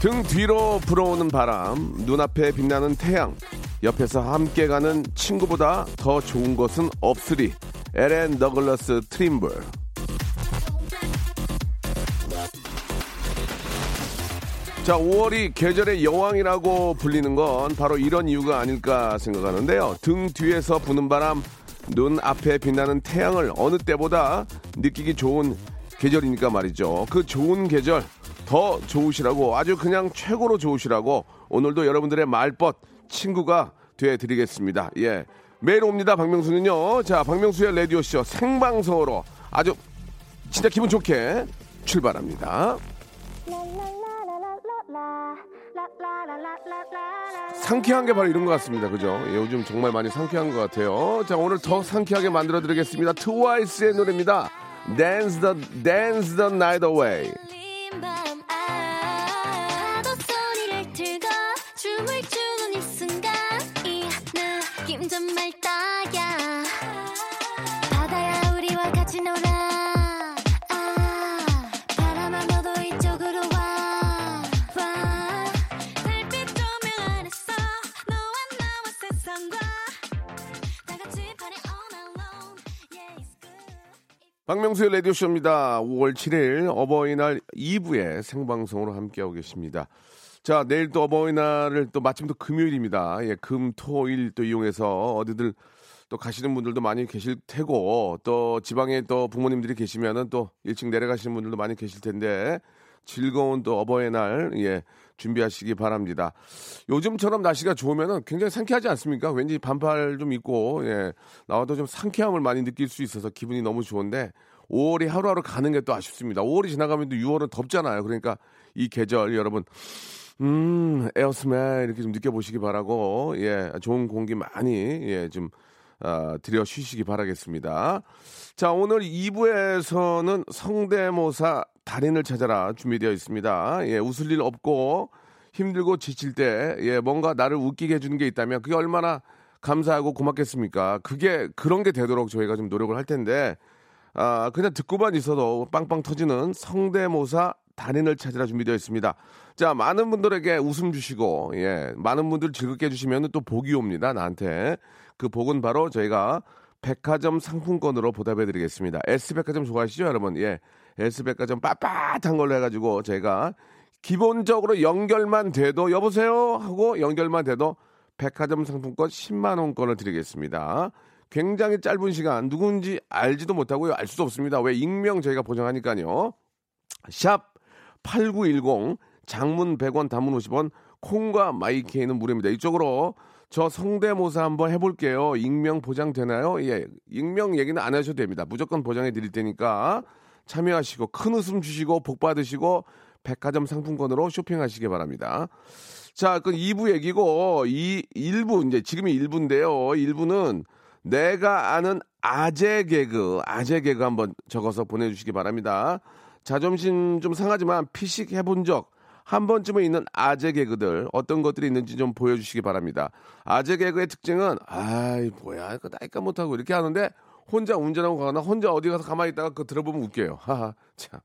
등 뒤로 불어오는 바람 눈앞에 빛나는 태양 옆에서 함께 가는 친구보다 더 좋은 것은 없으리 에렌 더글러스 트림블 자, 5월이 계절의 여왕이라고 불리는 건 바로 이런 이유가 아닐까 생각하는데요. 등 뒤에서 부는 바람, 눈 앞에 빛나는 태양을 어느 때보다 느끼기 좋은 계절이니까 말이죠. 그 좋은 계절 더 좋으시라고 아주 그냥 최고로 좋으시라고 오늘도 여러분들의 말벗 친구가 돼 드리겠습니다. 예. 매일 옵니다. 박명수는요. 자, 박명수의 라디오쇼 생방송으로 아주 진짜 기분 좋게 출발합니다. 상쾌한 게 바로 이런 것 같습니다. 그죠? 예, 요즘 정말 많이 상쾌한 것 같아요. 자, 오늘 더 상쾌하게 만들어 드리겠습니다. 트와이스의 노래입니다. Dance the, Dance the Night Away. 느낌 정말 딱 박명수의 라디오쇼입니다. 5월 7일 어버이날 2부에 생방송으로 함께하고 계십니다. 자, 내일 또 어버이날을 또 마침 또 금요일입니다. 예, 금, 토, 일 또 이용해서 어디들 또 가시는 분들도 많이 계실 테고 또 지방에 또 부모님들이 계시면은 또 일찍 내려가시는 분들도 많이 계실 텐데 즐거운 또 어버이날 예 준비하시기 바랍니다. 요즘처럼 날씨가 좋으면은 굉장히 상쾌하지 않습니까? 왠지 반팔 좀 입고 예 나와도 좀 상쾌함을 많이 느낄 수 있어서 기분이 너무 좋은데 5월이 하루하루 가는 게 또 아쉽습니다. 5월이 지나가면 또 6월은 덥잖아요. 그러니까 이 계절 여러분 음, 에어스멜 이렇게 좀 느껴보시기 바라고, 예, 좋은 공기 많이, 예, 좀, 아, 들여 쉬시기 바라겠습니다. 자, 오늘 2부에서는 성대모사 달인을 찾아라 준비되어 있습니다. 예, 웃을 일 없고 힘들고 지칠 때, 예, 뭔가 나를 웃기게 해주는 게 있다면 그게 얼마나 감사하고 고맙겠습니까? 그게, 그런 게 되도록 저희가 좀 노력을 할 텐데, 아, 그냥 듣고만 있어도 빵빵 터지는 성대모사 달인을 찾으라 준비되어 있습니다. 자, 많은 분들에게 웃음 주시고, 예, 많은 분들 즐겁게 해주시면 또 복이 옵니다, 나한테. 그 복은 바로 저희가 백화점 상품권으로 보답해 드리겠습니다. S백화점 좋아하시죠, 여러분? 예. S백화점 빳빳한 걸로 해가지고 저희가 기본적으로 연결만 돼도, 여보세요? 하고 연결만 돼도 백화점 상품권 10만 원권을 드리겠습니다. 굉장히 짧은 시간, 누군지 알지도 못하고요. 알 수도 없습니다. 왜 익명 저희가 보장하니까요. 샵 8910 장문 100원 단문 50원 콩과 마이케이는 무료입니다. 이쪽으로 저 성대모사 한번 해볼게요. 익명 보장 되나요? 예, 익명 얘기는 안 하셔도 됩니다. 무조건 보장해 드릴 테니까 참여하시고 큰 웃음 주시고 복 받으시고 백화점 상품권으로 쇼핑하시기 바랍니다. 자, 그 2부 얘기고 이 1부 이제 지금이 1부인데요. 1부는 내가 아는 아재 개그, 아재 개그 한번 적어서 보내 주시기 바랍니다. 자존심 좀 상하지만 피식 해본 적 한 번쯤은 있는 아재 개그들 어떤 것들이 있는지 좀 보여주시기 바랍니다. 아재 개그의 특징은 아이 뭐야 그 나이까 못하고 이렇게 하는데 혼자 운전하고 가거나 혼자 어디 가서 가만히 있다가 그 들어보면 웃겨요. 하하 참.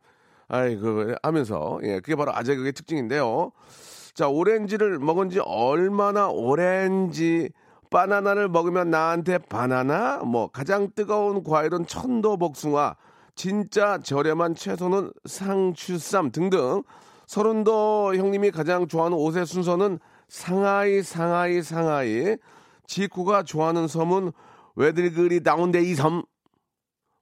아이 그 하면서. 예 그게 바로 아재 개그의 특징인데요. 자 오렌지를 먹은 지 얼마나 오렌지 바나나를 먹으면 나한테 바나나? 뭐 가장 뜨거운 과일은 천도복숭아 진짜 저렴한 채소는 상추쌈 등등. 서른도 형님이 가장 좋아하는 옷의 순서는 상하이 상하이 상하이. 지쿠가 좋아하는 섬은 왜들 그리 다운데 이 섬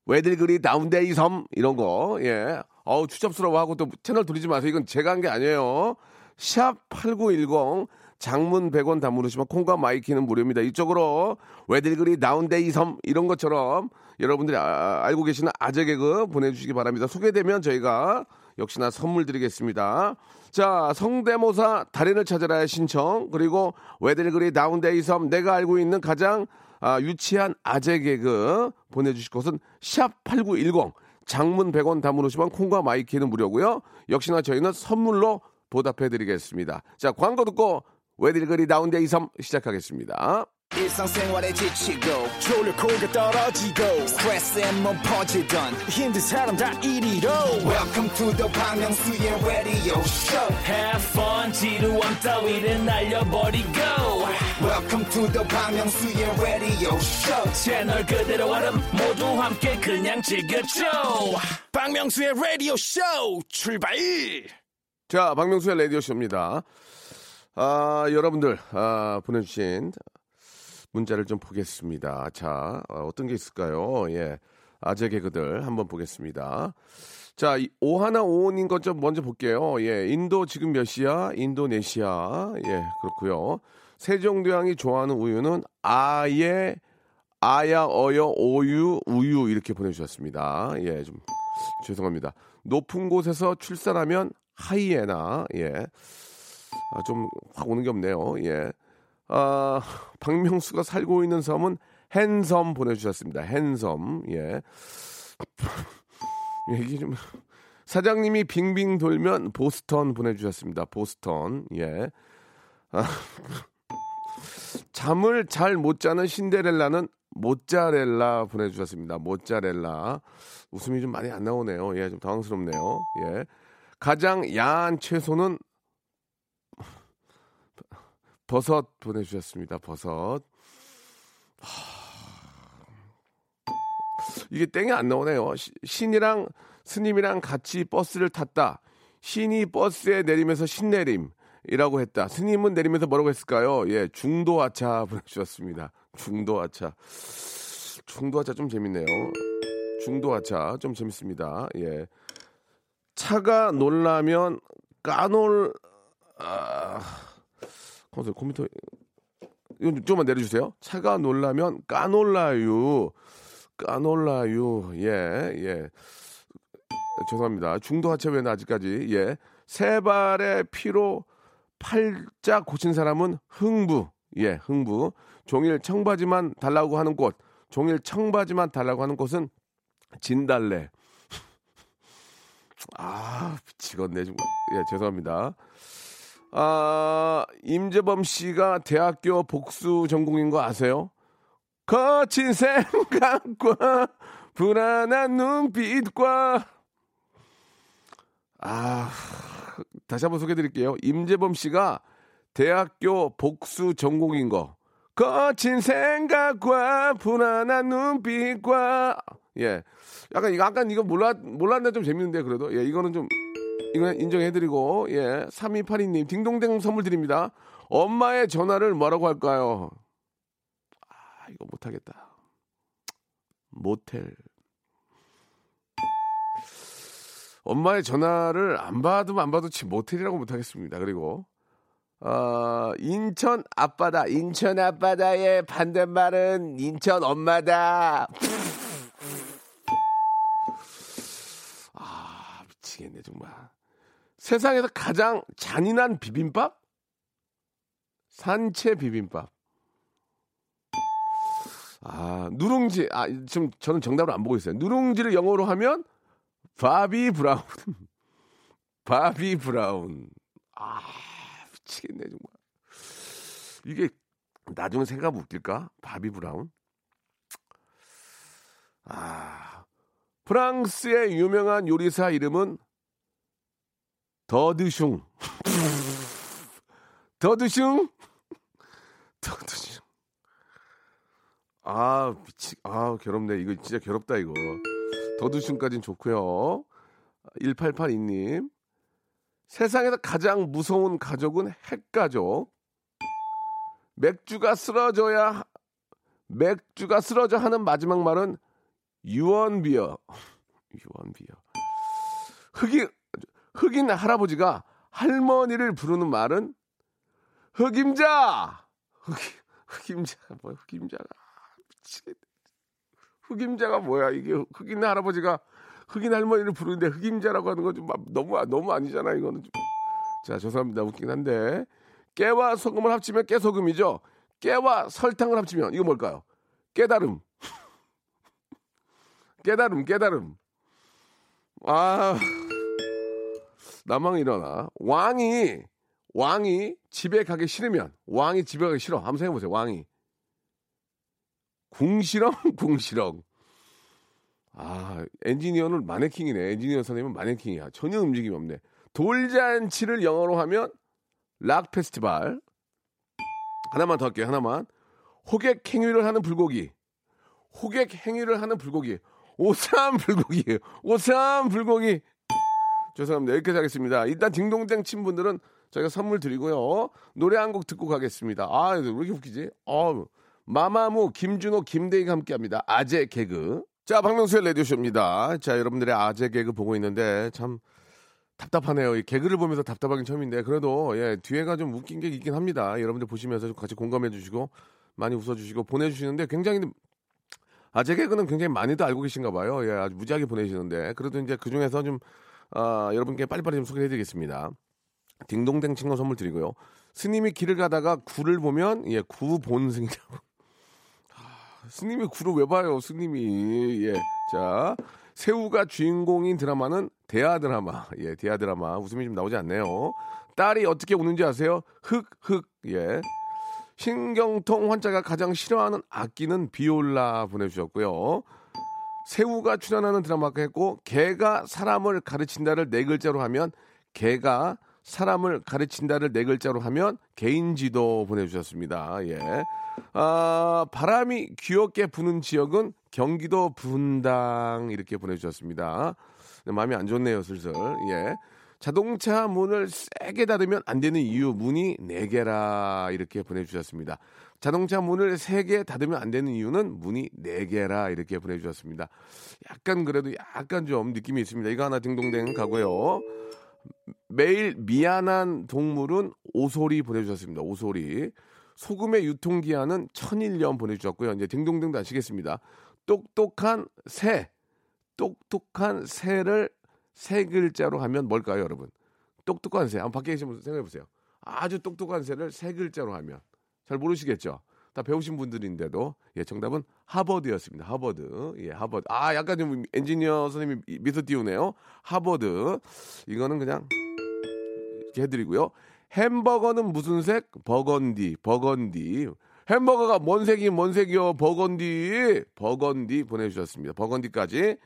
왜들 그리 다운돼 있섬 이런 거 예. 어우 추잡스러워하고 또 채널 돌리지 마세요. 이건 제가 한 게 아니에요. 샵 8910 장문 100원 담으시면 콩과 my K는 무료입니다. 이쪽으로 왜들 그리 다운돼 있섬 이런 것처럼 여러분들이 아- 알고 계시는 아재 개그 보내주시기 바랍니다. 소개되면 저희가 역시나 선물 드리겠습니다. 자, 성대모사 달인을 찾아라의 신청, 그리고 왜들 그리 다운돼 있섬 내가 알고 있는 가장 아, 유치한 아재 개그 보내주실 곳은 샵 8910 장문 100원 단문 50원 콩과 my K는 무료고요. 역시나 저희는 선물로 보답해 드리겠습니다. 자, 광고 듣고 왜들 그리 다운돼 있섬 시작하겠습니다. 일상생활에 지치고, 졸려 코가 떨어지고, 스트레스에 몸 퍼지던, 힘든 사람 다 이리로. welcome to the Park Myung-soo's radio show. Have fun 지루함 따위를 날려버리고. Welcome to the Bang Myung-soo's radio show. 채널 그대로 얼음 모두 함께 그냥 즐겨줘. 박명수의 라디오 쇼 출발! 자, 박명수의 라디오쇼입니다. 아, 여러분들, 아, 보내주신 문자를 좀 보겠습니다. 자, 어, 어떤 게 있을까요? 예. 아재 개그들 한번 보겠습니다. 자, 이 오하나 오호님 것좀 먼저 볼게요. 예. 인도 지금 몇 시야? 인도네시아. 예, 그렇고요 세종대왕이 좋아하는 우유는 아예, 아야, 어여, 오유, 우유 이렇게 보내주셨습니다. 예, 좀 죄송합니다. 높은 곳에서 출산하면 하이에나, 예. 아, 좀 확 오는 게 없네요. 예. 아, 박명수가 살고 있는 섬은 헨섬 보내주셨습니다. 헨섬, 예. 얘기 좀. 사장님이 빙빙 돌면 보스턴 보내주셨습니다. 보스턴, 예. 아, 잠을 잘 못 자는 신데렐라는 모짜렐라 보내주셨습니다. 모짜렐라. 웃음이 좀 많이 안 나오네요. 예, 좀 당황스럽네요. 예. 가장 야한 채소는 버섯 보내주셨습니다. 버섯. 하... 이게 땡이 안 나오네요. 시- 신이랑 스님이랑 같이 버스를 탔다. 신이 버스에 내리면서 신내림이라고 했다. 스님은 내리면서 뭐라고 했을까요? 예, 중도하차 보내주셨습니다. 중도하차. 중도하차 좀 재밌네요. 중도하차 좀 재밌습니다. 예. 차가 놀라면 까놀 아 컴퓨터 컴퓨터 이건 좀만 내려주세요. 차가 놀라면 까놀라유. 까놀라유. 예 예. 죄송합니다. 중도 하체회는 아직까지 예. 세 발의 피로 팔자 고친 사람은 흥부. 예 흥부. 종일 청바지만 달라고 하는 곳 종일 청바지만 달라고 하는 곳은 진달래. 아 미치겠네. 예 죄송합니다. 아, 임재범 씨가 대학교 복수 전공인 거 아세요? 거친 생각과 불안한 눈빛과 아, 다시 한번 소개해 드릴게요. 임재범 씨가 대학교 복수 전공인 거. 거친 생각과 불안한 눈빛과 예. 약간 이거 약간 이거 몰랐 몰랐는데 좀 재밌는데 그래도 예, 이거는 좀 이건 인정해드리고, 예. 3282님, 딩동댕 선물 드립니다. 엄마의 전화를 뭐라고 할까요? 아, 이거 못하겠다. 모텔. 엄마의 전화를 안 받으면 안지 모텔이라고 못하겠습니다. 그리고, 어, 인천 앞바다, 인천 앞바다의 반대말은 인천 엄마다. 아, 미치겠네, 정말. 세상에서 가장 잔인한 비빔밥? 산채 비빔밥. 아, 누룽지. 아, 지금 저는 정답을 안 보고 있어요. 누룽지를 영어로 하면 바비 브라운. 바비 브라운. 아, 미치겠네, 정말. 이게 나중에 생각하면 웃길까? 바비 브라운? 아, 프랑스의 유명한 요리사 이름은 더드슝. 더드슝. 더드슝. 아, 미치, 아, 괴롭네. 이거 진짜 괴롭다, 이거. 더드슝까진 좋고요 1882님. 세상에서 가장 무서운 가족은 핵가족. 맥주가 쓰러져야, 맥주가 쓰러져 하는 마지막 말은 유언비어. 유언비어. 흑인, 흑인 할아버지가 할머니를 부르는 말은 흑임자. 흑, 흑임자 뭐야? 흑임자가 미치겠네. 흑임자가 뭐야? 이게 흑인 할아버지가 흑인 할머니를 부르는데 흑임자라고 하는 건 좀 너무 너무 아니잖아 이거는. 좀. 자 죄송합니다 웃긴 한데 깨와 소금을 합치면 깨소금이죠. 깨와 설탕을 합치면 이거 뭘까요? 깨달음. 깨달음 깨달음. 아 나망 일어나. 왕이 왕이 집에 가기 싫으면 왕이 집에 가기 싫어. 한번 생각해 보세요 왕이. 궁시렁 궁시렁. 아 엔지니어는 마네킹이네. 엔지니어 선생님은 마네킹이야. 전혀 움직임이 없네. 돌잔치를 영어로 하면 락 페스티벌. 하나만 더 할게요 하나만. 호객 행위를 하는 불고기. 호객 행위를 하는 불고기. 오삼 불고기. 오삼 불고기 죄송합니다. 여기까지 하겠습니다. 일단 딩동댕 친 분들은 저희가 선물 드리고요. 노래 한 곡 듣고 가겠습니다. 아 왜 이렇게 웃기지? 어 마마무 김준호 김대희가 함께 합니다. 아재 개그. 자 박명수의 레디오쇼입니다. 자 여러분들의 아재 개그 보고 있는데 참 답답하네요. 이 개그를 보면서 답답하긴 처음인데 그래도 예, 뒤에가 좀 웃긴 게 있긴 합니다. 여러분들 보시면서 좀 같이 공감해 주시고 많이 웃어 주시고 보내 주시는데 굉장히 아재 개그는 굉장히 많이도 알고 계신가 봐요. 예, 아주 무지하게 보내시는데. 그래도 이제 그 중에서 좀 아, 여러분께 빨리빨리 좀 소개해 드리겠습니다. 딩동댕 친구 선물 드리고요. 스님이 길을 가다가 굴을 보면 예, 구본승이라고. 아, 스님이 굴을 왜 봐요? 스님이 예. 자, 새우가 주인공인 드라마는 대하 드라마. 예, 대하 드라마. 웃음이 좀 나오지 않네요. 딸이 어떻게 우는지 아세요? 흑, 흑. 예. 신경통 환자가 가장 싫어하는 악기는 비올라 보내주셨고요. 새우가 출연하는 드라마가 했고, 개가 사람을 가르친다를 네 글자로 하면, 개가 사람을 가르친다를 네 글자로 하면, 개인지도 보내주셨습니다. 예. 아, 바람이 귀엽게 부는 지역은 경기도 분당 이렇게 보내주셨습니다. 마음이 안 좋네요, 슬슬. 예. 자동차 문을 세게 닫으면 안 되는 이유 문이 네 개라 이렇게 보내주셨습니다. 자동차 문을 세게 닫으면 안 되는 이유는 문이 네 개라 이렇게 보내주셨습니다. 약간 그래도 약간 좀 느낌이 있습니다. 이거 하나 딩동댕 가고요. 매일 미안한 동물은 오소리 보내주셨습니다. 오소리. 소금의 유통기한은 천일년 보내주셨고요. 이제 딩동댕도 아시겠습니다. 똑똑한 새, 똑똑한 새를 세 글자로 하면 뭘까요, 여러분? 똑똑한 새. 한번 밖에 계신 분 생각해 보세요. 아주 똑똑한 새를 세 글자로 하면 잘 모르시겠죠? 다 배우신 분들인데도 예, 정답은 하버드였습니다. 하버드. 예, 하버드. 아, 약간 좀 엔지니어 선생님이 미소 띄우네요. 하버드. 이거는 그냥 이렇게 해드리고요. 햄버거는 무슨 색? 버건디. 버건디. 햄버거가 뭔 색이 뭔 색이요? 버건디. 버건디 보내주셨습니다. 버건디까지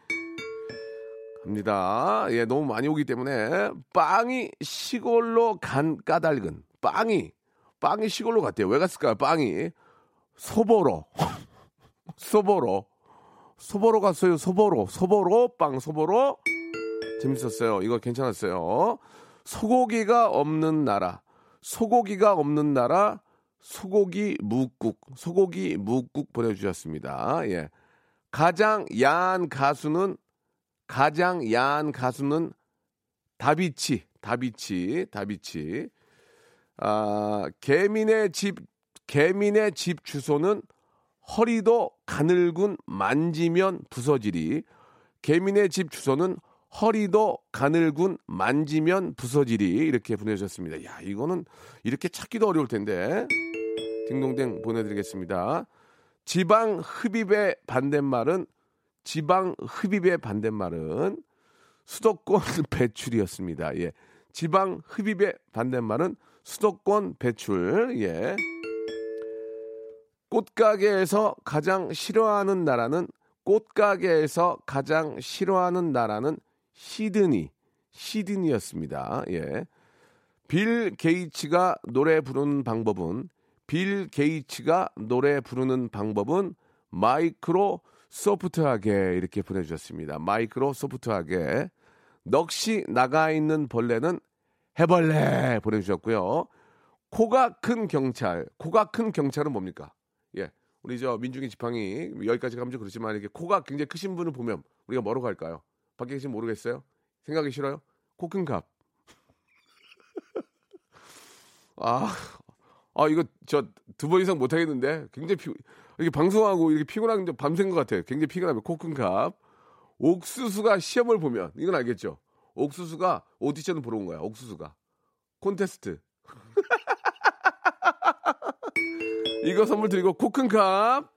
갑니다. 예, 너무 많이 오기 때문에 빵이 시골로 간 까닭은 빵이 빵이 시골로 갔대요. 왜 갔을까요? 빵이 소보로 소보로 소보로 갔어요. 소보로 소보로 빵 소보로 재밌었어요. 이거 괜찮았어요. 소고기가 없는 나라 소고기가 없는 나라 소고기 묵국 소고기 묵국 보내주셨습니다. 예. 가장 야한 가수는 가장 야한 가수는 다비치, 다비치, 다비치. 아, 개민의 집, 개민의 집 주소는 허리도 가늘군 만지면 부서지리. 개민의 집 주소는 허리도 가늘군 만지면 부서지리. 이렇게 보내주셨습니다. 야, 이거는 이렇게 찾기도 어려울 텐데. 딩동댕 보내드리겠습니다. 지방 흡입의 반대말은 지방 흡입의 반대말은 수도권 배출이었습니다. 예. 지방 흡입의 반대말은 수도권 배출. 예. 꽃가게에서 가장 싫어하는 나라는 꽃가게에서 가장 싫어하는 나라는 시드니. 시드니였습니다. 예. 빌 게이츠가 노래 부르는 방법은 빌 게이츠가 노래 부르는 방법은 마이크로 소프트하게 이렇게 보내주셨습니다. 마이크로 소프트하게. 넋이 나가 있는 벌레는 해벌레 보내주셨고요. 코가 큰 경찰. 코가 큰 경찰은 뭡니까? 예. 우리 저 민중의 지팡이 여기까지 가면 좀 그렇지만 이렇게 코가 굉장히 크신 분을 보면 우리가 뭐로 갈까요? 밖에 계신 모르겠어요? 생각이 싫어요? 코 큰 갑. 아, 아 이거 저 두 번 이상 못 하겠는데 굉장히 피, 이렇게 방송하고 이렇게 피곤한 게 밤샌 것 같아요. 굉장히 피곤하면 코 큰 갑. 옥수수가 시험을 보면 이건 알겠죠? 옥수수가 오디션을 보러 온 거야. 옥수수가 콘테스트. 이거 선물 드리고 코큰컵.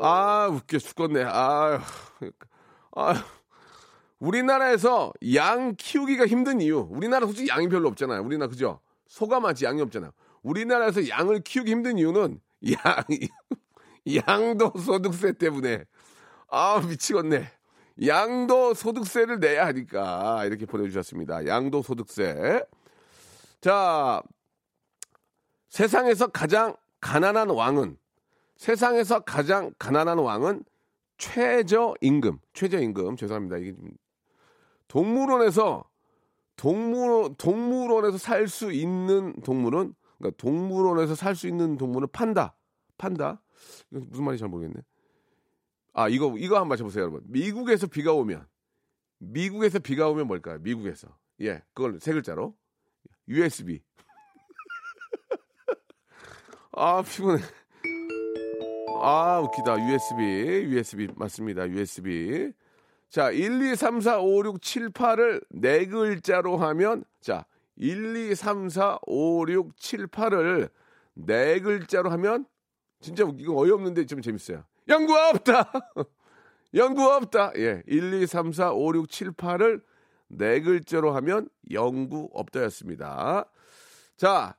아 웃겨 죽겠네. 아유, 아 우리나라에서 양 키우기가 힘든 이유. 우리나라 솔직히 양이 별로 없잖아요. 우리나라 그죠? 소가 많지 양이 없잖아요. 우리나라에서 양을 키우기 힘든 이유는 양 양도 소득세 때문에 아 미치겠네. 양도 소득세를 내야 하니까 이렇게 보내주셨습니다. 양도 소득세. 자 세상에서 가장 가난한 왕은 세상에서 가장 가난한 왕은 최저임금, 최저임금 죄송합니다. 이게 좀 동물원에서 동물 동물원에서 살 수 있는 동물은 그러니까 동물원에서 살 수 있는 동물은 판다, 판다. 무슨 말인지 잘 모르겠네. 아 이거 이거 한번 맞춰보세요, 여러분. 미국에서 비가 오면 미국에서 비가 오면 뭘까요? 미국에서 예, 그걸 세 글자로 USB. 아 피곤해. 아, 웃기다. USB. USB. 맞습니다. USB. 자, 1, 2, 3, 4, 5, 6, 7, 8을 네 글자로 하면, 자, 1, 2, 3, 4, 5, 6, 7, 8을 네 글자로 하면, 진짜 이거 어이없는데 좀 재밌어요. 연구 없다! 연구 없다! 예. 1, 2, 3, 4, 5, 6, 7, 8을 네 글자로 하면 영구 없다였습니다. 자,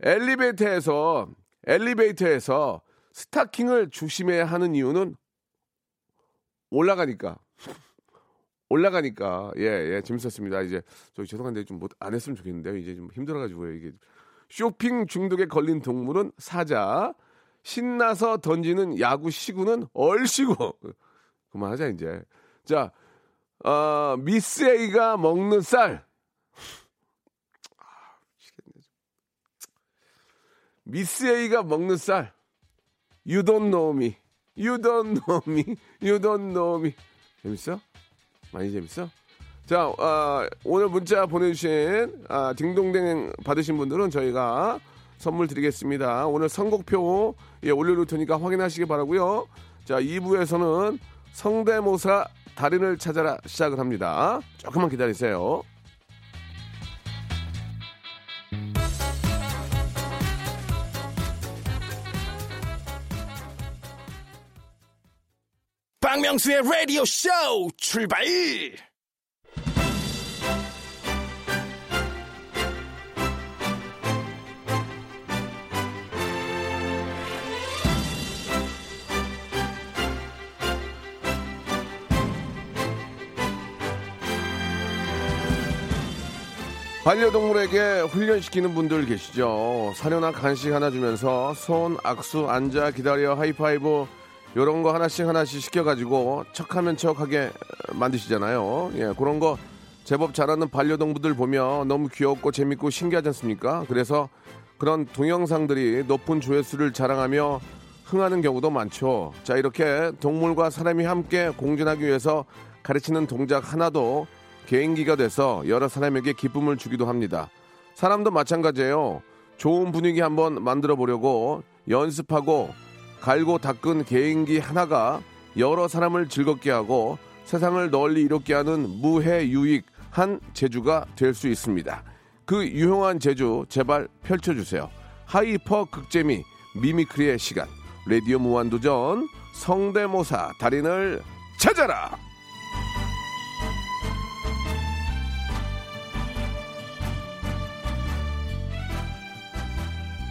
엘리베이터에서, 엘리베이터에서 스타킹을 조심해야 하는 이유는 올라가니까. 올라가니까. 예, 예, 재밌었습니다. 이제, 저 죄송한데 좀 못 안 했으면 좋겠는데요. 이제 좀 힘들어 가지고요. 이게. 쇼핑 중독에 걸린 동물은 사자. 신나서 던지는 야구 시구는 얼시구. 그만하자, 이제. 자, 어, 미스 A가 먹는 쌀. 미스 A가 먹는 쌀. You don't know me. You don't know me. You don't know me. 재밌어? 많이 재밌어? 자, 어, 오늘 문자 보내주신 아, 딩동댕 받으신 분들은 저희가 선물 드리겠습니다. 오늘 선곡표 예, 올려놓을 테니까 확인하시기 바라고요. 자, 2부에서는 성대모사 달인을 찾아라 시작을 합니다. 조금만 기다리세요. 박명수의 라디오 쇼 출발! 반려동물에게 훈련시키는 분들 계시죠. 사료나 간식 하나 주면서 손, 악수, 앉아, 기다려, 하이파이브 요런 거 하나씩 하나씩 시켜가지고 척하면 척하게 만드시잖아요. 예, 그런 거 제법 잘하는 반려동물들 보면 너무 귀엽고 재밌고 신기하지 않습니까? 그래서 그런 동영상들이 높은 조회수를 자랑하며 흥하는 경우도 많죠. 자, 이렇게 동물과 사람이 함께 공존하기 위해서 가르치는 동작 하나도 개인기가 돼서 여러 사람에게 기쁨을 주기도 합니다. 사람도 마찬가지예요. 좋은 분위기 한번 만들어 보려고 연습하고 갈고 닦은 개인기 하나가 여러 사람을 즐겁게 하고 세상을 널리 이롭게 하는 무해유익한 재주가 될 수 있습니다. 그 유용한 재주 제발 펼쳐주세요. hyper 극재미 mimicry의 시간 라디오 무한도전 성대모사 달인을 찾아라.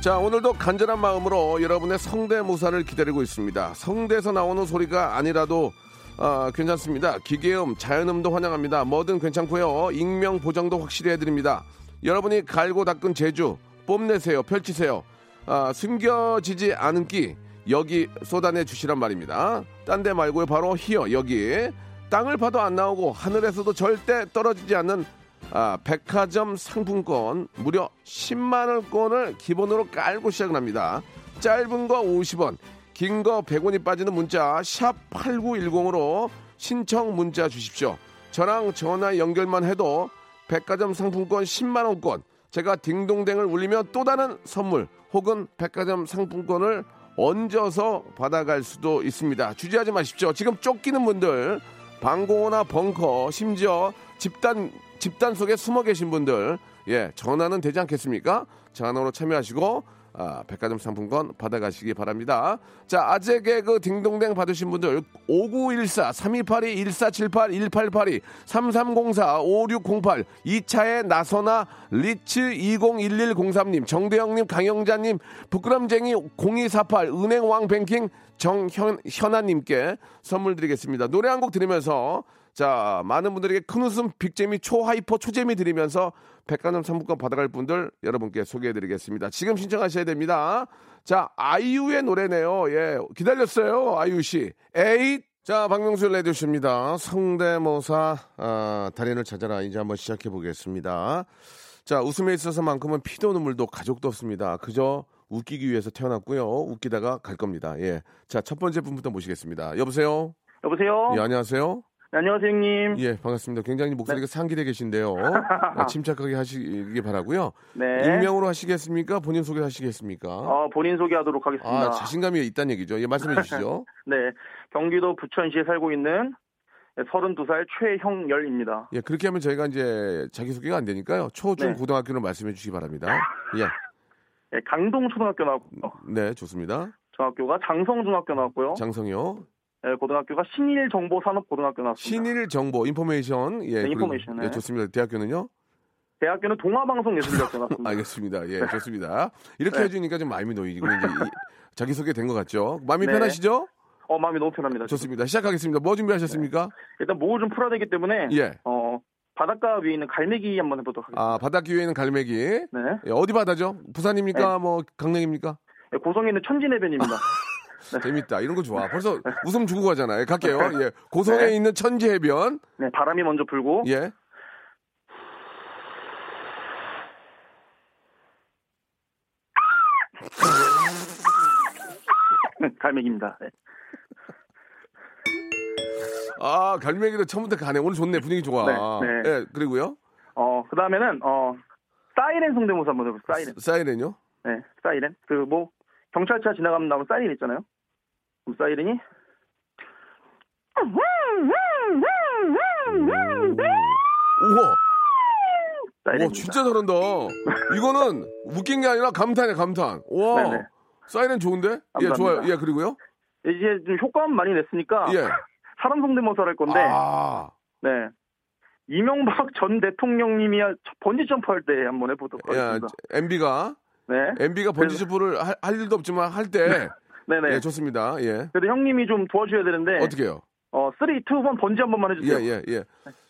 자, 오늘도 간절한 마음으로 여러분의 성대모사를 기다리고 있습니다. 성대에서 나오는 소리가 아니라도 아, 괜찮습니다. 기계음, 자연음도 환영합니다. 뭐든 괜찮고요. 익명 보장도 확실히 해드립니다. 여러분이 갈고 닦은 제주 뽐내세요. 펼치세요. 아, 숨겨지지 않은 끼 여기 쏟아내 주시란 말입니다. 딴 데 말고요. 바로 히어 여기 땅을 파도 안 나오고 하늘에서도 절대 떨어지지 않는 아, 백화점 상품권 무려 10만 원권을 기본으로 깔고 시작을 합니다. 짧은 거 50원, 긴 거 100원이 빠지는 문자 샵 8910으로 신청 문자 주십시오. 저랑 전화 연결만 해도 백화점 상품권 10만 원권 제가 딩동댕을 울리며 또 다른 선물 혹은 백화점 상품권을 얹어서 받아갈 수도 있습니다. 주저하지 마십시오. 지금 쫓기는 분들, 방공호나 벙커, 심지어 집단, 집단 속에 숨어 계신 분들, 예, 전화는 되지 않겠습니까? 전화로 참여하시고, 아, 백화점 상품권 받아가시기 바랍니다. 자, 아재 개그 딩동댕 받으신 분들 5914 3282 1478 1882 3304 5608 2차에 나서나 리츠 201103님 정대영님 강영자님 부끄럼쟁이 0248 은행왕 뱅킹 정현아님께 선물 드리겠습니다. 노래 한 곡 들으면서 자, 많은 분들에게 큰 웃음, big재미, 초hyper, 초재미 드리면서 백화점 상품권 받아갈 분들 여러분께 소개해 드리겠습니다. 지금 신청하셔야 됩니다. 자, 아이유의 노래네요. 예, 기다렸어요. 아이유 씨. 에잇! 자, 박명수 라디오쇼입니다. 성대모사, 아, 달인을 찾아라. 이제 한번 시작해 보겠습니다. 자, 웃음에 있어서만큼은 피도 눈물도 가족도 없습니다. 그저 웃기기 위해서 태어났고요. 웃기다가 갈 겁니다. 예. 자, 첫 번째 분부터 모시겠습니다. 여보세요? 여보세요? 예, 안녕하세요? 네, 안녕하세요, 형님. 예, 반갑습니다. 굉장히 목소리가 상기돼 계신데요. 어, 침착하게 하시기 바라고요. 네. 익명으로 하시겠습니까? 본인 소개 하시겠습니까? 어, 본인 소개하도록 하겠습니다. 아, 자신감이 있다는 얘기죠. 예, 말씀해 주시죠. 네. 경기도 부천시에 살고 있는 32살 최형열입니다. 예, 그렇게 하면 저희가 이제 자기소개가 안 되니까요. 초중 네. 고등학교를 말씀해 주시기 바랍니다. 예, 네, 강동 초등학교 나왔고요. 네, 좋습니다. 중학교가 장성 중학교 나왔고요. 장성이요. 네, 고등학교가 신일정보산업고등학교 나왔습니다. 신일 정보 인포메이션. 예, 네, 인포메이션, 네. 예, 좋습니다. 대학교는요? 대학교는 동아방송예술대학교 나왔습니다. 알겠습니다. 예, 좋습니다. 이렇게 네. 해주니까 좀 마음이 놓이고 이제 이- 자기 소개 된 것 같죠? 마음이 네. 편하시죠? 어, 마음이 너무 편합니다. 지금. 좋습니다. 시작하겠습니다. 뭐 준비하셨습니까? 일단 목을 좀 풀어야 되기 때문에 예. 어, 바닷가 위에 있는 갈매기 한번 해보도록 하겠습니다. 아, 바닷 위에 있는 갈매기. 네. 예, 어디 바다죠? 부산입니까? 뭐 강릉입니까? 네, 고성에 있는 천진해변입니다. 재밌다. 이런 거 좋아. 벌써 웃음 주고 가잖아요. 갈게요. 예. 고성에 네. 있는 천지 해변. 네, 바람이 먼저 불고 예. 갈매기입니다. 네. 아, 갈매기도 처음부터 가네. 오늘 좋네. 분위기 좋아. 네, 네. 예, 그리고요. 어, 그 다음에는, 어, 사이렌 성대모사 한번 해보세요, 사이렌. 사이렌요? 네, 사이렌. 그, 뭐, 경찰차 지나가면 나오는 사이렌 있잖아요? 그럼 사이렌이, 우와. 사이렌. 와, 진짜 잘한다. 이거는 웃긴 게 아니라 감탄이야, 감탄. 와. 네네. 사이렌 좋은데? 예, 감사합니다. 좋아요. 예, 그리고요. 이제 좀 효과음 많이 냈으니까, 예. 사람 성대모사를 할 건데, 아. 네. 이명박 전 대통령님이 번지 점프할 때 한번 해보도록 예, 하겠습니다. MB가 네. MB가 번지점프를 할, 할 일도 없지만 할 때 네네. 예, 좋습니다. 예. 그래도 형님이 좀 도와주셔야 되는데, 어떻게 해요? 어, 3, 2, 1 번지 한 번만 예, 해주세요. 예, 예.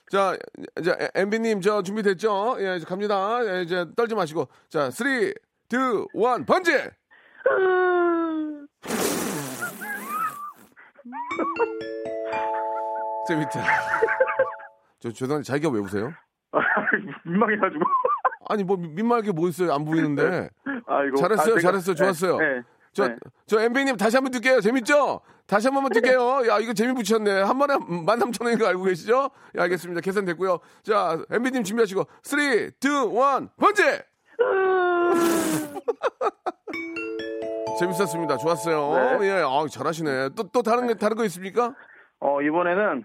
자, 이제 MB님 저 준비됐죠? 예, 이제 갑니다. 예, 이제 떨지 마시고. 자, 3, 2, 1, 번지! 재밌다. 저, 죄송한데 자기가 왜 웃어요? 민망해가지고. 아니, 뭐, 민망할 게뭐 있어요? 안 보이는데. 아이고. 잘했어요, 아, 제가- 잘했어요, 좋았어요. 네, 네. 저, 네. 저 MB님 다시 한번 뛸게요. 재밌죠? 다시 한 번만 뛸게요. 야, 이거 재미 붙였네. 한 번에 만 삼천 원인 거 알고 계시죠? 예, 알겠습니다. 계산됐고요. 자, MB님 준비하시고, 3, 2, 1, 번째! 재밌었습니다. 좋았어요. 네. 예, 아, 잘하시네. 또, 또 다른, 거- 다른 거 있습니까? 어, 이번에는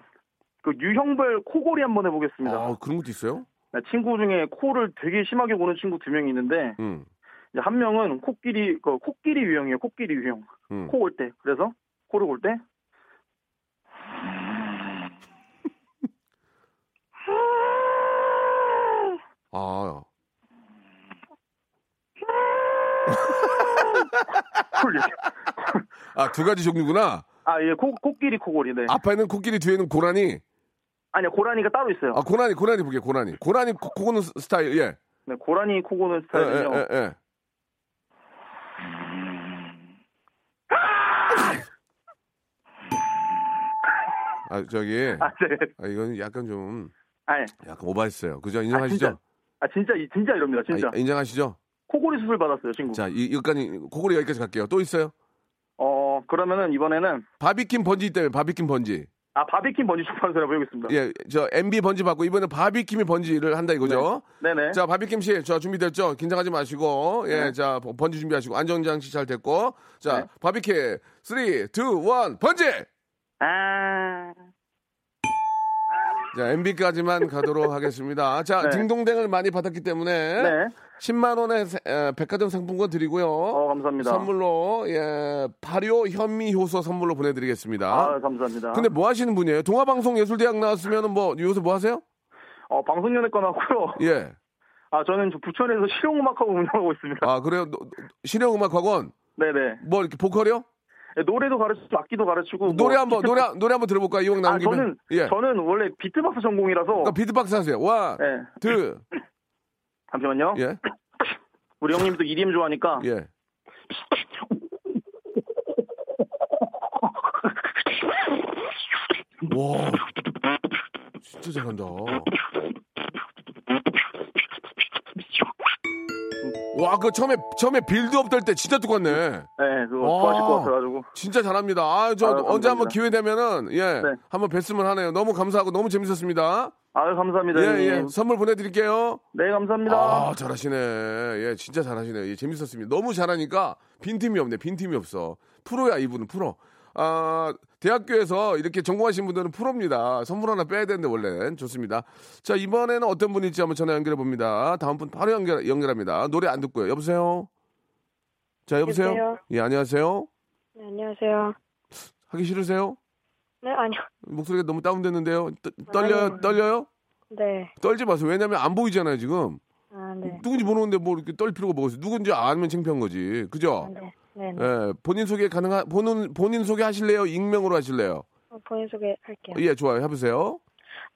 그 유형별 코골이 한번 해보겠습니다. 아, 그런 것도 있어요? 네, 친구 중에 코를 되게 심하게 고는 친구 두 명이 있는데 음, 이제 한 명은 코끼리 그 코끼리 유형이에요. 코끼리 유형. 음. 코골 때. 그래서 코를 골 때. 아. 아, 두 가지 종류구나. 아, 예, 코, 코끼리 코골이. 네. 앞에는 코끼리, 뒤에는 고라니. 아니요, 고라니가 따로 있어요. 아, 고라니, 고라니 보게, 고라니. 고라니 코, 코 고는 스- 스타일, 예. 네, 고라니 코 고는 예, 스타일은요. 예, 예, 예. 아, 저기, 아, 네. 아, 이건 약간 좀, 아, 예. 약간 오버했어요. 그죠? 아, 인정하시죠? 진짜. 아, 진짜, 이- 진짜 이럽니다, 진짜. 아, 인정하시죠? 코골이 수술 받았어요, 친구. 자, 이, 여기까지, 고고리 여기까지 갈게요. 또 있어요? 어, 그러면은 이번에는 바비킴 번지 있다며, 바비킴 번지. 아 바비킴 번지 소리 해보겠습니다. 예, 저 MB 번지 받고 이번에 바비킴이 번지를 한다 이거죠. 네네. 자, 바비킴 씨, 저 준비됐죠? 긴장하지 마시고, 예, 네. 자, 번지 준비하시고, 안전장치 잘 됐고, 자, 네. 바비킴, 3, 2, 1, 번지! 아. 자, MB까지만 가도록 하겠습니다. 자, 네. 딩동댕을 많이 받았기 때문에, 네. 10만 원의 백화점 상품권 드리고요. 어 감사합니다. 선물로, 예, 발효 현미 효소 선물로 보내 드리겠습니다. 아 감사합니다. 근데 뭐 하시는 분이에요? 동아방송예술대학 나왔으면 뭐, 요새 뭐 하세요? 어 방송연예과 나왔고요. 예. 아 저는 저 부천에서 실용음악학원 운영하고 있습니다. 아, 그래요? 노- 실용음악학원? 네네. 뭐 이렇게 보컬이요? 예, 노래도 가르치고 악기도 가르치고 노래 뭐 한번 비트- 노래 노래 한번 들어볼까요? 이왕 나온 아 김에. 저는 예. 저는 원래 비트박스 전공이라서 그러니까 비트박스 하세요. one, 네. two, 잠시만요. 예, 우리 형님도 EDM 좋아하니까 예. 와, 진짜 잘한다. 와, 그 처음에 처음에 빌드업 될 때 진짜 똑같네. 네 그거 와. 좋아하실 것 같아가지고 진짜 잘합니다. 아, 저 아유, 언제. 한번 기회 되면은 예, 네. 한번 뵀으면 하네요. 너무 감사하고 너무 재밌었습니다. 아유 감사합니다. 예. 예. 선물 보내드릴게요. 네 감사합니다. 아, 잘하시네. 예, 진짜 잘하시네. 예, 재밌었습니다. 너무 잘하니까 빈틈이 없네. 빈틈이 없어. 프로야, 이분은 프로. 아, 대학교에서 이렇게 전공하신 분들은 프로입니다. 선물 하나 빼야 되는데, 원래는. 좋습니다. 자, 이번에는 어떤 분일지 한번 전화 연결해 봅니다. 다음 분 바로 연결, 연결합니다. 노래 안 듣고요. 여보세요? 자, 여보세요? 여보세요? 예, 안녕하세요? 네, 안녕하세요. 하기 싫으세요? 네, 아니요. 목소리가 너무 다운됐는데요. 떠, 떨려요? 아니요. 떨려요? 네. 떨지 마세요. 왜냐면 안 보이잖아요, 지금. 아, 네. 누군지 모르는데 뭐 이렇게 떨 필요가 뭐가 있어요. 누군지 알면 창피한 거지. 그죠? 아, 네. 네, 네. 예, 본인 소개 가능한 본인 본인 소개 하실래요? 익명으로 하실래요? 어, 본인 소개 할게요. 예, 좋아요. 해보세요.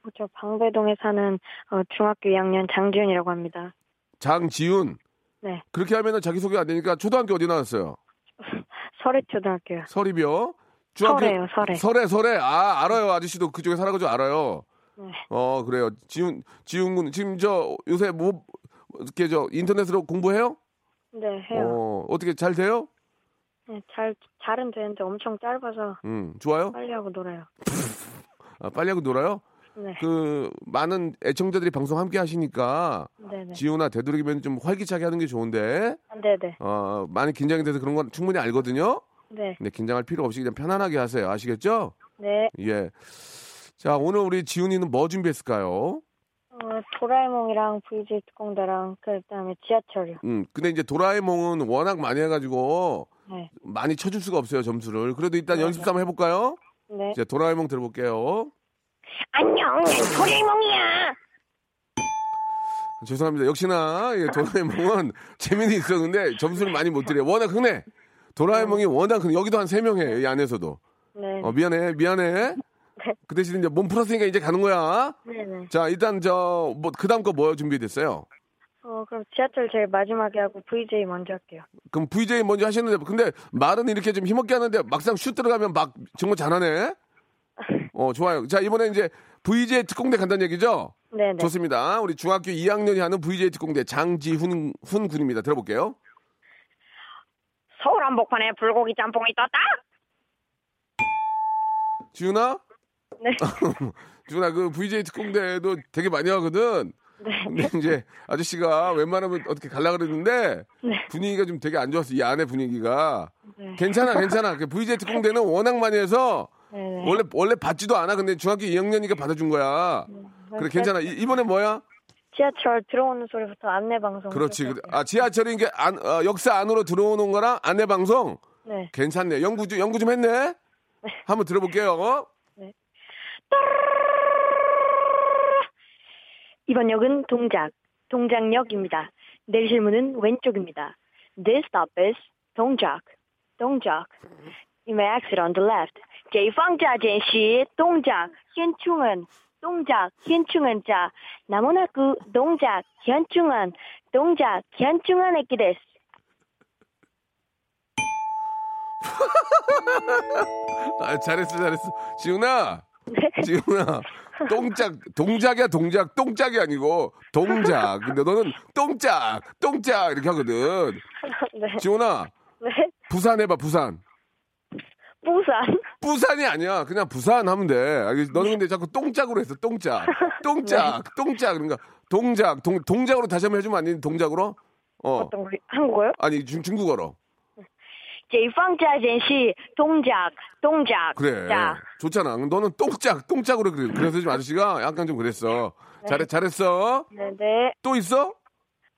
어, 저 방배동에 사는 어, 중학교 2학년 장지훈이라고 합니다. 장지훈. 네. 그렇게 하면은 자기 소개 안 되니까 초등학교 어디 나왔어요? 설해초등학교요. 설입이요. 설해요, 설해. 설해, 설해. 아, 알아요. 아저씨도 그쪽에 살아가지고 알아요. 네. 어, 그래요. 지훈, 지훈 군 지금 저 요새 뭐 이렇게 저 인터넷으로 공부해요? 네, 해요. 어, 어떻게 잘 돼요? 네, 잘, 잘은 되는데 엄청 짧아서 음, 좋아요. 빨리 하고 놀아요. 아, 빨리 하고 놀아요. 네. 그 많은 애청자들이 방송 함께 하시니까 네네. 지훈아 되도록이면 좀 활기차게 하는 게 좋은데 네네. 어, 많이 긴장이 돼서 그런 건 충분히 알거든요. 네. 근데 긴장할 필요 없이 그냥 편안하게 하세요. 아시겠죠? 네. 예. 자, 오늘 우리 지훈이는 뭐 준비했을까요? 어, 도라에몽이랑 VJ 특공대랑 그 다음에 지하철이요. 음, 근데 이제 도라에몽은 워낙 많이 해가지고 네. 많이 쳐줄 수가 없어요, 점수를. 그래도 일단 네, 연습 네. 삼아 해볼까요? 네. 이제 도라에몽 들어볼게요. 안녕, 난 도라에몽이야! 죄송합니다. 역시나 예, 도라에몽은 재미는 있었는데 점수를 많이 못 드려요. 워낙 흔해. 도라에몽이 워낙 흔해. 여기도 한 세 명 해, 이 안에서도. 네. 어, 미안해, 미안해. 그 대신 이제 몸 풀었으니까 이제 가는 거야. 네네. 자, 일단 저, 뭐, 그 다음 거 뭐 준비됐어요? 어, 그럼 지하철 제일 마지막에 하고 VJ 먼저 할게요. 그럼 VJ 먼저 하시는데, 근데 말은 이렇게 좀 힘없게 하는데 막상 슛 들어가면 막 정말 잘하네? 어, 좋아요. 자, 이번에 이제 VJ 특공대 간다는 얘기죠? 네네. 좋습니다. 우리 중학교 2학년이 하는 VJ 특공대 장지훈 훈 군입니다. 들어볼게요. 서울 한복판에 불고기 짬뽕이 떴다? 지훈아? 네. 지훈아, 그 VJ 특공대도 되게 많이 하거든. 네. 근데 이제 아저씨가 웬만하면 어떻게 갈라 그랬는데 네. 분위기가 좀 되게 안 좋았어. 이 안에 분위기가. 네. 괜찮아, 괜찮아. 그 VJ 특공대는 워낙 많이 해서 네네. 원래 원래 받지도 않아. 근데 중학교 2학년이니까 받아준 거야. 그래 괜찮아. 이- 이번에 뭐야? 지하철 들어오는 소리부터 안내 방송. 그렇지. 시작할게요. 아 지하철이 이게 안, 어, 역사 안으로 들어오는 거랑 안내 방송 네. 괜찮네. 연구 좀 연구 좀 했네. 한번 들어볼게요. 어? 이번 역은 동작, 동작역입니다. 내리실 문은 왼쪽입니다. This stop is 동작, 동작. You may exit on the left. 제方자제시 동작, 현충은 동작, 현충은 자, 나무나구 동작, 현충은 동작, 현충은駅です. 아 잘했어, 잘했어. 지훈아, 네. 지훈아. 똥짝, 동작이야, 동작. 똥짝이 아니고, 동작. 근데 너는 똥짝, 똥짝 이렇게 하거든. 네. 지훈아, 네. 부산 해봐, 부산. 부산. 부산이 아니야. 그냥 부산 하면 돼. 너는 근데 자꾸 똥짝으로 했어. 똥짝. 똥짝. 똥짝. 그러니까 동작. 동, 동작으로 다시 한번 해주면 안 돼? 동작으로? 어. 어떤 거 한국어요? 아니 중, 중국어로. 제이팡자 젠시 동작 동작. 그래. 자. 좋잖아. 너는 똥짝 똥짝으로 그래. 그래서 좀 아저씨가 약간 좀 그랬어. 네. 잘해 잘했어? 네네. 또 있어?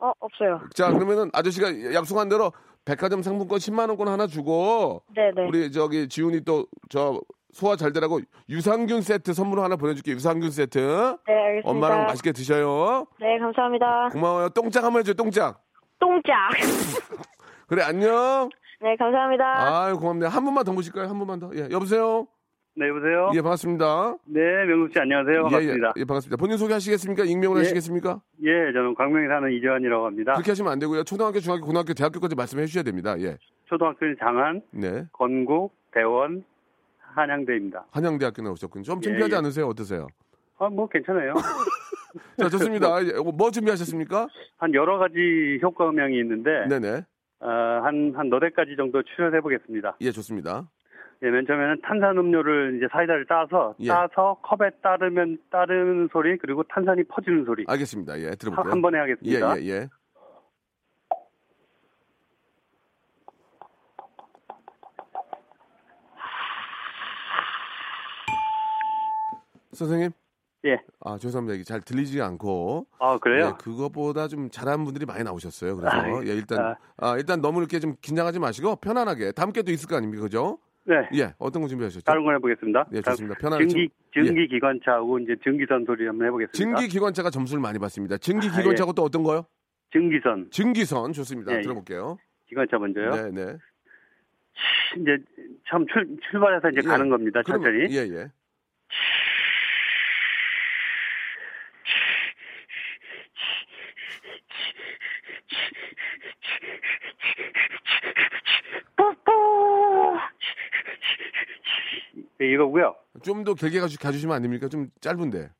어 없어요. 자 그러면은 아저씨가 약속한 대로 백화점 상품권 10만 원권 하나 주고 네네. 우리 저기 지훈이 또 저 소화 잘 되라고 유산균 세트 선물 하나 보내줄게 유산균 세트. 네 알겠습니다. 엄마랑 맛있게 드셔요. 네 감사합니다. 고마워요. 똥짝 한번 해줘요 똥짝. 똥짝. 그래 안녕. 네 감사합니다. 아유 고맙네요. 한 번만 더 보실까요? 한 번만 더. 예 여보세요. 네, 여보세요? 예 반갑습니다. 네, 명숙 씨 안녕하세요. 예, 반갑습니다. 예, 예, 반갑습니다. 본인 소개하시겠습니까? 익명으로 예. 하시겠습니까? 예, 저는 광명에 사는 이재환이라고 합니다. 그렇게 하시면 안 되고요. 초등학교, 중학교, 고등학교, 대학교까지 말씀해 주셔야 됩니다. 예. 초등학교는 장안, 네. 건국, 대원, 한양대입니다. 한양대학교 나오셨군요. 좀 창피하지 예, 예. 않으세요? 어떠세요? 아, 뭐 괜찮아요. 자, 좋습니다. 예, 뭐 준비하셨습니까? 한 여러 가지 효과 음향이 있는데 네네. 어, 한, 한 너댓 가지 정도 출연해 보겠습니다. 예, 좋습니다. 예, 맨 처음에는 탄산음료를 이제 사이다를 따서 예. 따서 컵에 따르면 따르는 소리 그리고 탄산이 퍼지는 소리 알겠습니다. 예, 한, 들어볼게요. 한 번에 예, 하겠습니다. 예, 예. 선생님? 예. 아, 죄송합니다. 이게 잘 들리지 않고. 아, 그래요? 예, 그것보다 좀 잘하는 분들이 많이 나오셨어요. 그래서 아, 예, 일단 아. 아, 일단 너무 이렇게 좀 긴장하지 마시고 편안하게 다음 게 또 있을 거 아닙니까? 그죠? 네. 예, 어떤 거 준비하셨죠? 다른 걸 해보겠습니다. 예, 좋습니다. 편안하게 증기, 좀- 예. 증기 기관차하고 이제 증기선 소리 한번 해보겠습니다. 증기 기관차가 점수를 많이 받습니다. 증기 아, 기관차고 또 어떤 거요? 증기선 증기선 좋습니다. 예, 예. 들어볼게요. 기관차 먼저요. 네, 네. 이제 처음 출, 출발해서 이제 예. 가는 겁니다. 천천히. 예, 예. 네, 이거고요. 좀 더 길게 가주, 가주시면 안 됩니까? 좀 짧은데.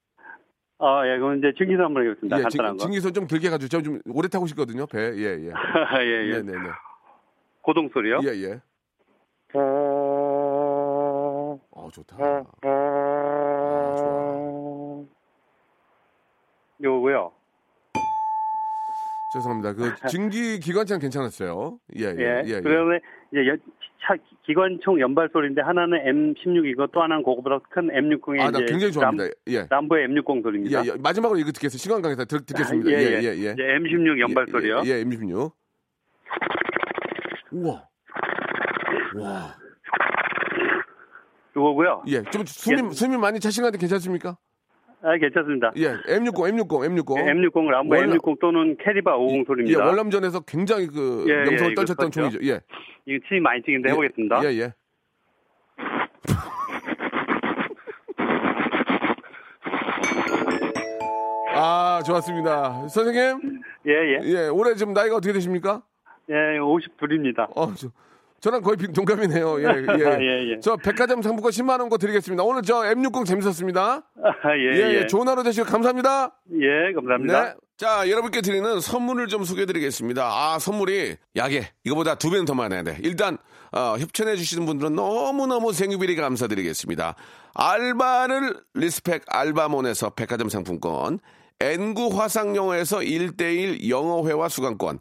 아, 예, 그럼 이제 증기선 한번 해보겠습니다. 예, 간단한 증, 거. 증기선 좀 길게 가주. 저좀 오래 타고 싶거든요. 배. 예, 예. 예, 예. 네, 네, 네. 고동 소리요. 예, 예. 어, 좋다. 아, 좋아. 요거고요. 죄송합니다. 그 증기 기관차는 괜찮았어요. 예, 예, 예. 예. 예. 그다음에 이제 여- 차 기관총 연발 소리인데 하나는 M16이고 또 하나는 그거보다 큰 M60의 아, 나 이제 굉장히 좋아합니다. 예. 람, 보의 M60 소리입니다. 예, 예. 마지막으로 이거 듣겠습니다. 시간 강에서 듣, 듣겠습니다. 예, 예, 예. 예, 예. 이제 M16 연발 예, 소리요. 예, 예, M16. 우와. 와. 요거고요. 예, 좀 숨이, 예. 숨이 많이 차시는데 괜찮습니까? 아, 괜찮습니다. 예, M60, M60, M60. M60 람보 월남- M60 또는 캐리바 50 예, 소리입니다. 월남전에서 굉장히 그 예, 예, 명성을 이거 떨쳤던 그렇죠. 총이죠. 예. 이거 침이 많이 튀긴데 예, 해보겠습니다. 예, 예. 아, 좋았습니다. 선생님, 예, 예. 예, 올해 지금 나이가 어떻게 되십니까? 예, 52입니다. 어, 저, 저랑 거의 비- 동갑이네요. 예, 예. 예, 예. 저 백화점 상품권 10만 원거 드리겠습니다. 오늘 저 M60 재밌었습니다. 예, 예, 예. 예. 좋은 하루 되시고 감사합니다. 예, 감사합니다. 네. 자, 여러분께 드리는 선물을 좀 소개해 드리겠습니다. 아, 선물이 약에 이거보다 두 배는 더 많아야 돼. 일단 어, 협찬해 주시는 분들은 너무너무 thank you very 감사드리겠습니다. 알바를 respect 알바몬에서 백화점 상품권, N구 화상영어에서 1대1 영어회화 수강권,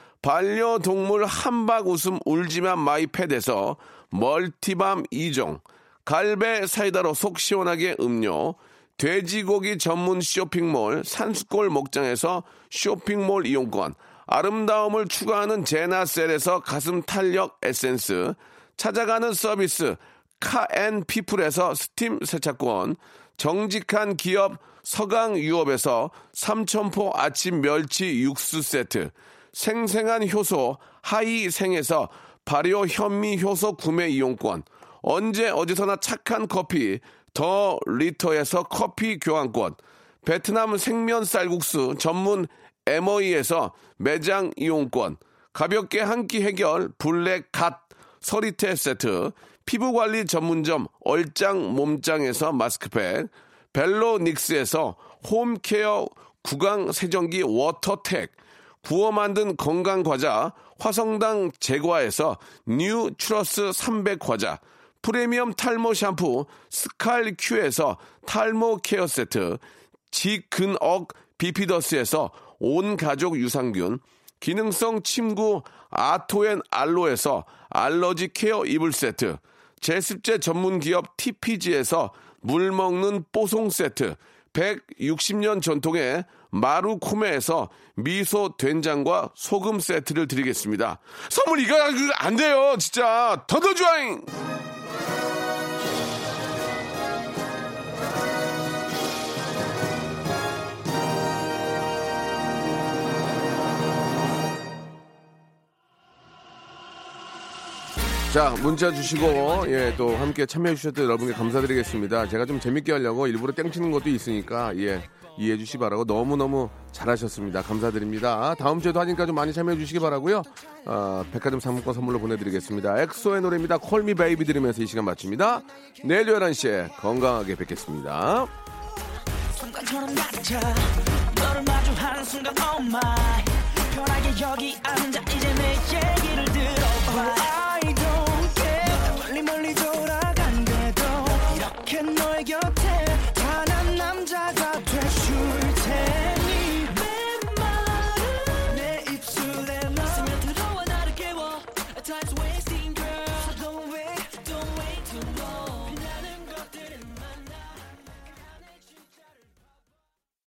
반려동물 함박웃음 울지마 마이펫에서 multi balm 2종, 갈배 사이다로 속 시원하게 음료, 돼지고기 전문 쇼핑몰 산수골 목장에서 쇼핑몰 이용권, 아름다움을 추구하는 제나셀에서 가슴 탄력 에센스, 찾아가는 서비스 카앤피플에서 스팀 세차권, 정직한 기업 서강유업에서 삼천포 아침 멸치 육수 세트, 생생한 효소 하이생에서 발효 현미 효소 구매 이용권, 언제 어디서나 착한 커피 더 리터에서 커피 교환권 베트남 생면 쌀국수 전문 에머이에서 매장 이용권 가볍게 한 끼 해결 블랙 갓 서리태 세트 피부관리 전문점 얼짱 몸짱에서 마스크팩 벨로닉스에서 home care 구강 세정기 워터텍 구워 만든 건강 과자 화성당 제과에서 뉴 추러스 300 과자 프리미엄 탈모 샴푸 스칼 큐에서 탈모 care 세트 지근억 비피더스에서 온 가족 유산균 기능성 침구 아토앤 알로에서 알러지 케어 이불 세트 제습제 전문 기업 TPG에서 물 먹는 뽀송 세트 160년 전통의 마루코메에서 미소 된장과 소금 세트를 드리겠습니다. 선물 이거 안 돼요, 진짜. 더더주아잉! 자, 문자 주시고, 예, 또 함께 참여해 주셨던 여러분께 감사드리겠습니다. 제가 좀 재밌게 하려고 일부러 땡치는 것도 있으니까, 예, 이해해 주시 기 바라고 너무너무 잘하셨습니다. 감사드립니다. 다음 주에도 하니까 좀 많이 참여해 주시기 바라고요. 어, 백화점 상품권 선물로 보내드리겠습니다. 엑소의 노래입니다. Call Me Baby 들으면서 이 시간 마칩니다. 내일 11시에 건강하게 뵙겠습니다. 순간처럼 낮아 너를 마주한 순간 oh my 편하게 여기 앉아 이제 내 얘기를 들어봐